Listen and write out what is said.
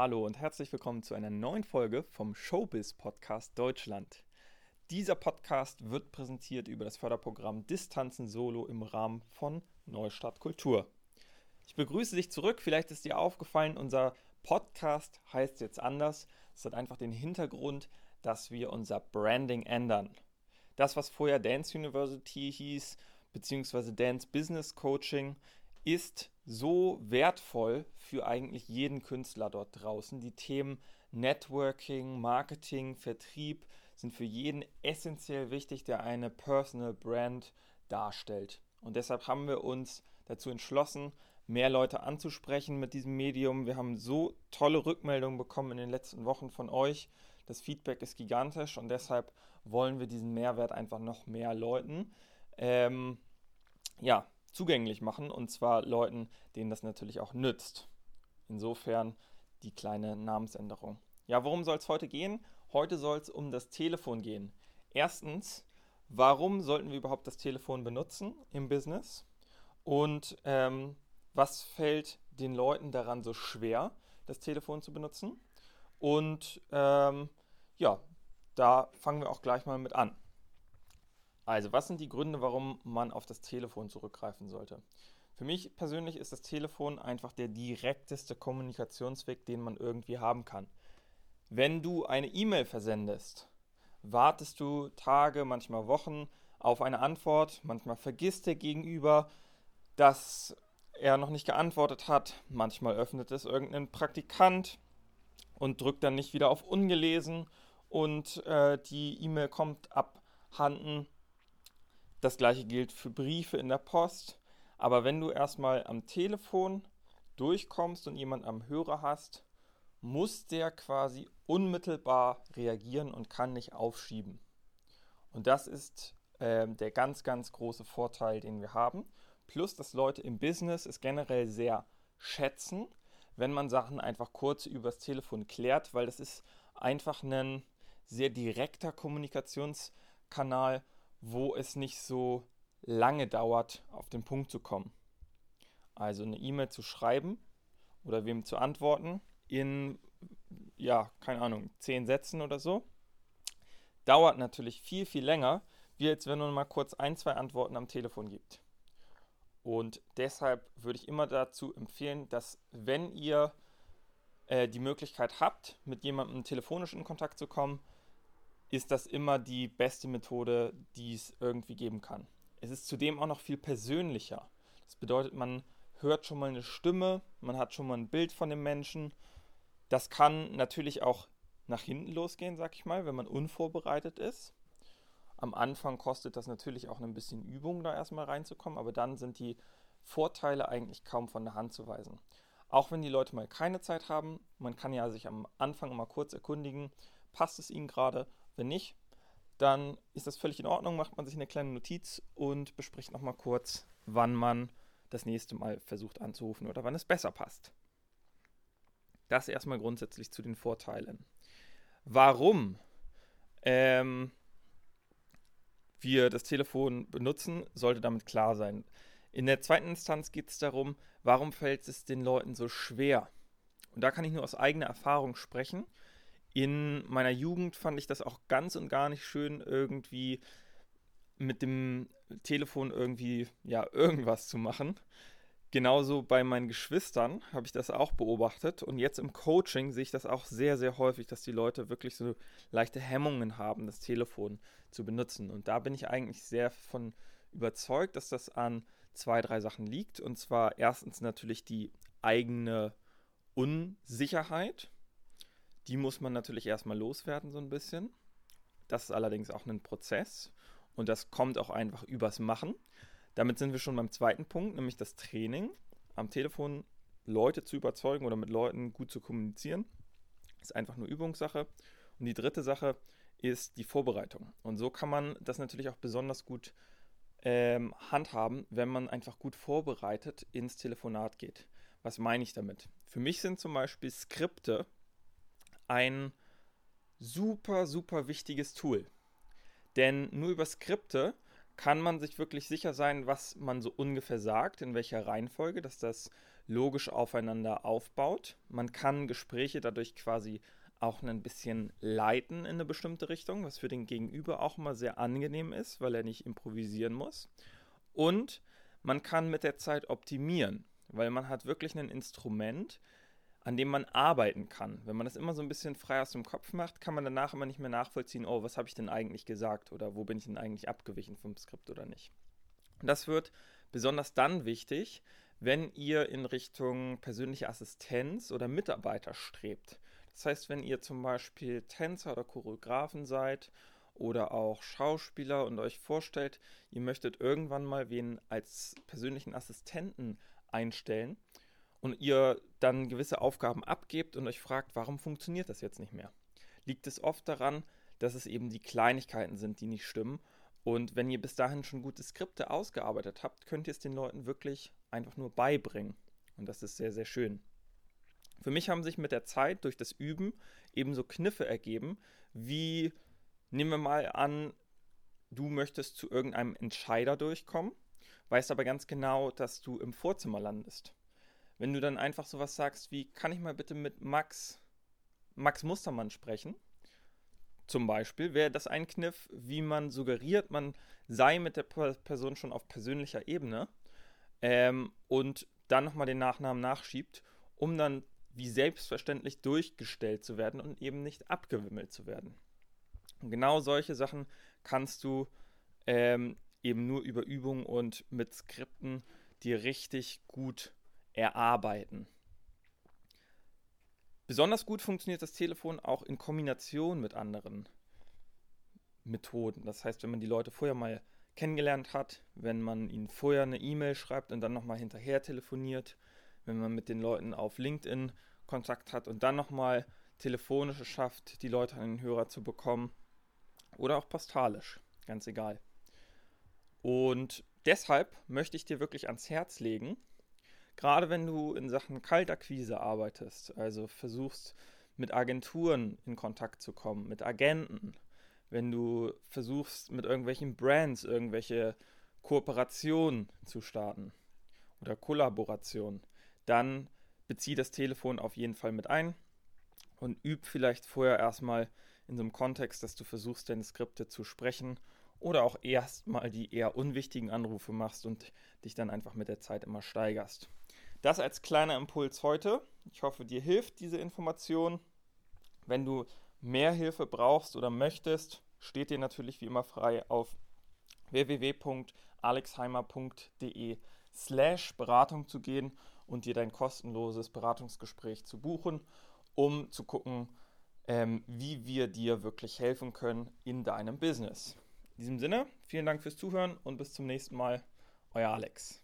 Hallo und herzlich willkommen zu einer neuen Folge vom Showbiz Podcast Deutschland. Dieser Podcast wird präsentiert über das Förderprogramm Distanzen Solo im Rahmen von Neustadt Kultur. Ich begrüße dich zurück. Vielleicht ist dir aufgefallen, unser Podcast heißt jetzt anders. Es hat einfach den Hintergrund, dass wir unser Branding ändern. Das, was vorher Dance University hieß, beziehungsweise Dance Business Coaching, ist so wertvoll für eigentlich jeden Künstler dort draußen. Die Themen Networking, Marketing, Vertrieb sind für jeden essentiell wichtig, der eine Personal Brand darstellt. Und deshalb haben wir uns dazu entschlossen, mehr Leute anzusprechen mit diesem Medium. Wir haben so tolle Rückmeldungen bekommen in den letzten Wochen von euch. Das Feedback ist gigantisch und deshalb wollen wir diesen Mehrwert einfach noch mehr Leuten ähm, ja, zugänglich machen und zwar Leuten, denen das natürlich auch nützt. Insofern die kleine Namensänderung. Ja, worum soll es heute gehen? Heute soll es um das Telefon gehen. Erstens, warum sollten wir überhaupt das Telefon benutzen im Business? Und ähm, was fällt den Leuten daran so schwer, das Telefon zu benutzen? Und ähm, ja, da fangen wir auch gleich mal mit an. Also, was sind die Gründe, warum man auf das Telefon zurückgreifen sollte? Für mich persönlich ist das Telefon einfach der direkteste Kommunikationsweg, den man irgendwie haben kann. Wenn du eine E-Mail versendest, wartest du Tage, manchmal Wochen auf eine Antwort, manchmal vergisst der Gegenüber, dass er noch nicht geantwortet hat, manchmal öffnet es irgendein Praktikant und drückt dann nicht wieder auf ungelesen und äh, die E-Mail kommt abhanden das gleiche gilt für Briefe in der Post. Aber wenn du erstmal am Telefon durchkommst und jemand am Hörer hast, muss der quasi unmittelbar reagieren und kann nicht aufschieben. Und das ist äh, der ganz, ganz große Vorteil, den wir haben. Plus, dass Leute im Business es generell sehr schätzen, wenn man Sachen einfach kurz übers Telefon klärt, weil das ist einfach ein sehr direkter Kommunikationskanal wo es nicht so lange dauert, auf den Punkt zu kommen. Also eine E-Mail zu schreiben oder wem zu antworten in, ja, keine Ahnung, zehn Sätzen oder so, dauert natürlich viel, viel länger, wie als wenn man mal kurz ein, zwei Antworten am Telefon gibt. Und deshalb würde ich immer dazu empfehlen, dass wenn ihr äh, die Möglichkeit habt, mit jemandem telefonisch in Kontakt zu kommen, ist das immer die beste Methode, die es irgendwie geben kann. Es ist zudem auch noch viel persönlicher. Das bedeutet, man hört schon mal eine Stimme, man hat schon mal ein Bild von dem Menschen. Das kann natürlich auch nach hinten losgehen, sag ich mal, wenn man unvorbereitet ist. Am Anfang kostet das natürlich auch ein bisschen Übung, da erstmal reinzukommen, aber dann sind die Vorteile eigentlich kaum von der Hand zu weisen. Auch wenn die Leute mal keine Zeit haben, man kann ja sich am Anfang mal kurz erkundigen, passt es ihnen gerade wenn nicht, dann ist das völlig in Ordnung, macht man sich eine kleine Notiz und bespricht nochmal kurz, wann man das nächste Mal versucht anzurufen oder wann es besser passt. Das erstmal grundsätzlich zu den Vorteilen. Warum ähm, wir das Telefon benutzen, sollte damit klar sein. In der zweiten Instanz geht es darum, warum fällt es den Leuten so schwer? Und da kann ich nur aus eigener Erfahrung sprechen. In meiner Jugend fand ich das auch ganz und gar nicht schön, irgendwie mit dem Telefon irgendwie, ja, irgendwas zu machen. Genauso bei meinen Geschwistern habe ich das auch beobachtet. Und jetzt im Coaching sehe ich das auch sehr, sehr häufig, dass die Leute wirklich so leichte Hemmungen haben, das Telefon zu benutzen. Und da bin ich eigentlich sehr von überzeugt, dass das an zwei, drei Sachen liegt. Und zwar erstens natürlich die eigene Unsicherheit. Die muss man natürlich erstmal loswerden, so ein bisschen. Das ist allerdings auch ein Prozess und das kommt auch einfach übers Machen. Damit sind wir schon beim zweiten Punkt, nämlich das Training. Am Telefon Leute zu überzeugen oder mit Leuten gut zu kommunizieren. Ist einfach nur Übungssache. Und die dritte Sache ist die Vorbereitung. Und so kann man das natürlich auch besonders gut ähm, handhaben, wenn man einfach gut vorbereitet ins Telefonat geht. Was meine ich damit? Für mich sind zum Beispiel Skripte ein super, super wichtiges Tool. Denn nur über Skripte kann man sich wirklich sicher sein, was man so ungefähr sagt, in welcher Reihenfolge, dass das logisch aufeinander aufbaut. Man kann Gespräche dadurch quasi auch ein bisschen leiten in eine bestimmte Richtung, was für den Gegenüber auch immer sehr angenehm ist, weil er nicht improvisieren muss. Und man kann mit der Zeit optimieren, weil man hat wirklich ein Instrument, an dem man arbeiten kann. Wenn man das immer so ein bisschen frei aus dem Kopf macht, kann man danach immer nicht mehr nachvollziehen, oh, was habe ich denn eigentlich gesagt oder wo bin ich denn eigentlich abgewichen vom Skript oder nicht. Das wird besonders dann wichtig, wenn ihr in Richtung persönliche Assistenz oder Mitarbeiter strebt. Das heißt, wenn ihr zum Beispiel Tänzer oder Choreografen seid oder auch Schauspieler und euch vorstellt, ihr möchtet irgendwann mal wen als persönlichen Assistenten einstellen und ihr dann gewisse Aufgaben abgebt und euch fragt, warum funktioniert das jetzt nicht mehr? Liegt es oft daran, dass es eben die Kleinigkeiten sind, die nicht stimmen. Und wenn ihr bis dahin schon gute Skripte ausgearbeitet habt, könnt ihr es den Leuten wirklich einfach nur beibringen. Und das ist sehr, sehr schön. Für mich haben sich mit der Zeit durch das Üben ebenso Kniffe ergeben, wie nehmen wir mal an, du möchtest zu irgendeinem Entscheider durchkommen, weißt aber ganz genau, dass du im Vorzimmer landest. Wenn du dann einfach sowas sagst wie, kann ich mal bitte mit Max, Max Mustermann sprechen? Zum Beispiel wäre das ein Kniff, wie man suggeriert, man sei mit der Person schon auf persönlicher Ebene ähm, und dann nochmal den Nachnamen nachschiebt, um dann wie selbstverständlich durchgestellt zu werden und eben nicht abgewimmelt zu werden. Und genau solche Sachen kannst du ähm, eben nur über Übung und mit Skripten dir richtig gut erarbeiten. Besonders gut funktioniert das Telefon auch in Kombination mit anderen Methoden. Das heißt, wenn man die Leute vorher mal kennengelernt hat, wenn man ihnen vorher eine E-Mail schreibt und dann nochmal hinterher telefoniert, wenn man mit den Leuten auf LinkedIn Kontakt hat und dann nochmal telefonisch schafft, die Leute an den Hörer zu bekommen. Oder auch postalisch, ganz egal. Und deshalb möchte ich dir wirklich ans Herz legen, gerade wenn du in Sachen Kaltakquise arbeitest, also versuchst mit Agenturen in Kontakt zu kommen, mit Agenten, wenn du versuchst mit irgendwelchen Brands irgendwelche Kooperationen zu starten oder Kollaborationen, dann bezieh das Telefon auf jeden Fall mit ein und üb vielleicht vorher erstmal in so einem Kontext, dass du versuchst, deine Skripte zu sprechen oder auch erstmal die eher unwichtigen Anrufe machst und dich dann einfach mit der Zeit immer steigerst. Das als kleiner Impuls heute. Ich hoffe, dir hilft diese Information. Wenn du mehr Hilfe brauchst oder möchtest, steht dir natürlich wie immer frei auf www.alexheimer.de slash Beratung zu gehen und dir dein kostenloses Beratungsgespräch zu buchen, um zu gucken, ähm, wie wir dir wirklich helfen können in deinem Business. In diesem Sinne, vielen Dank fürs Zuhören und bis zum nächsten Mal. Euer Alex.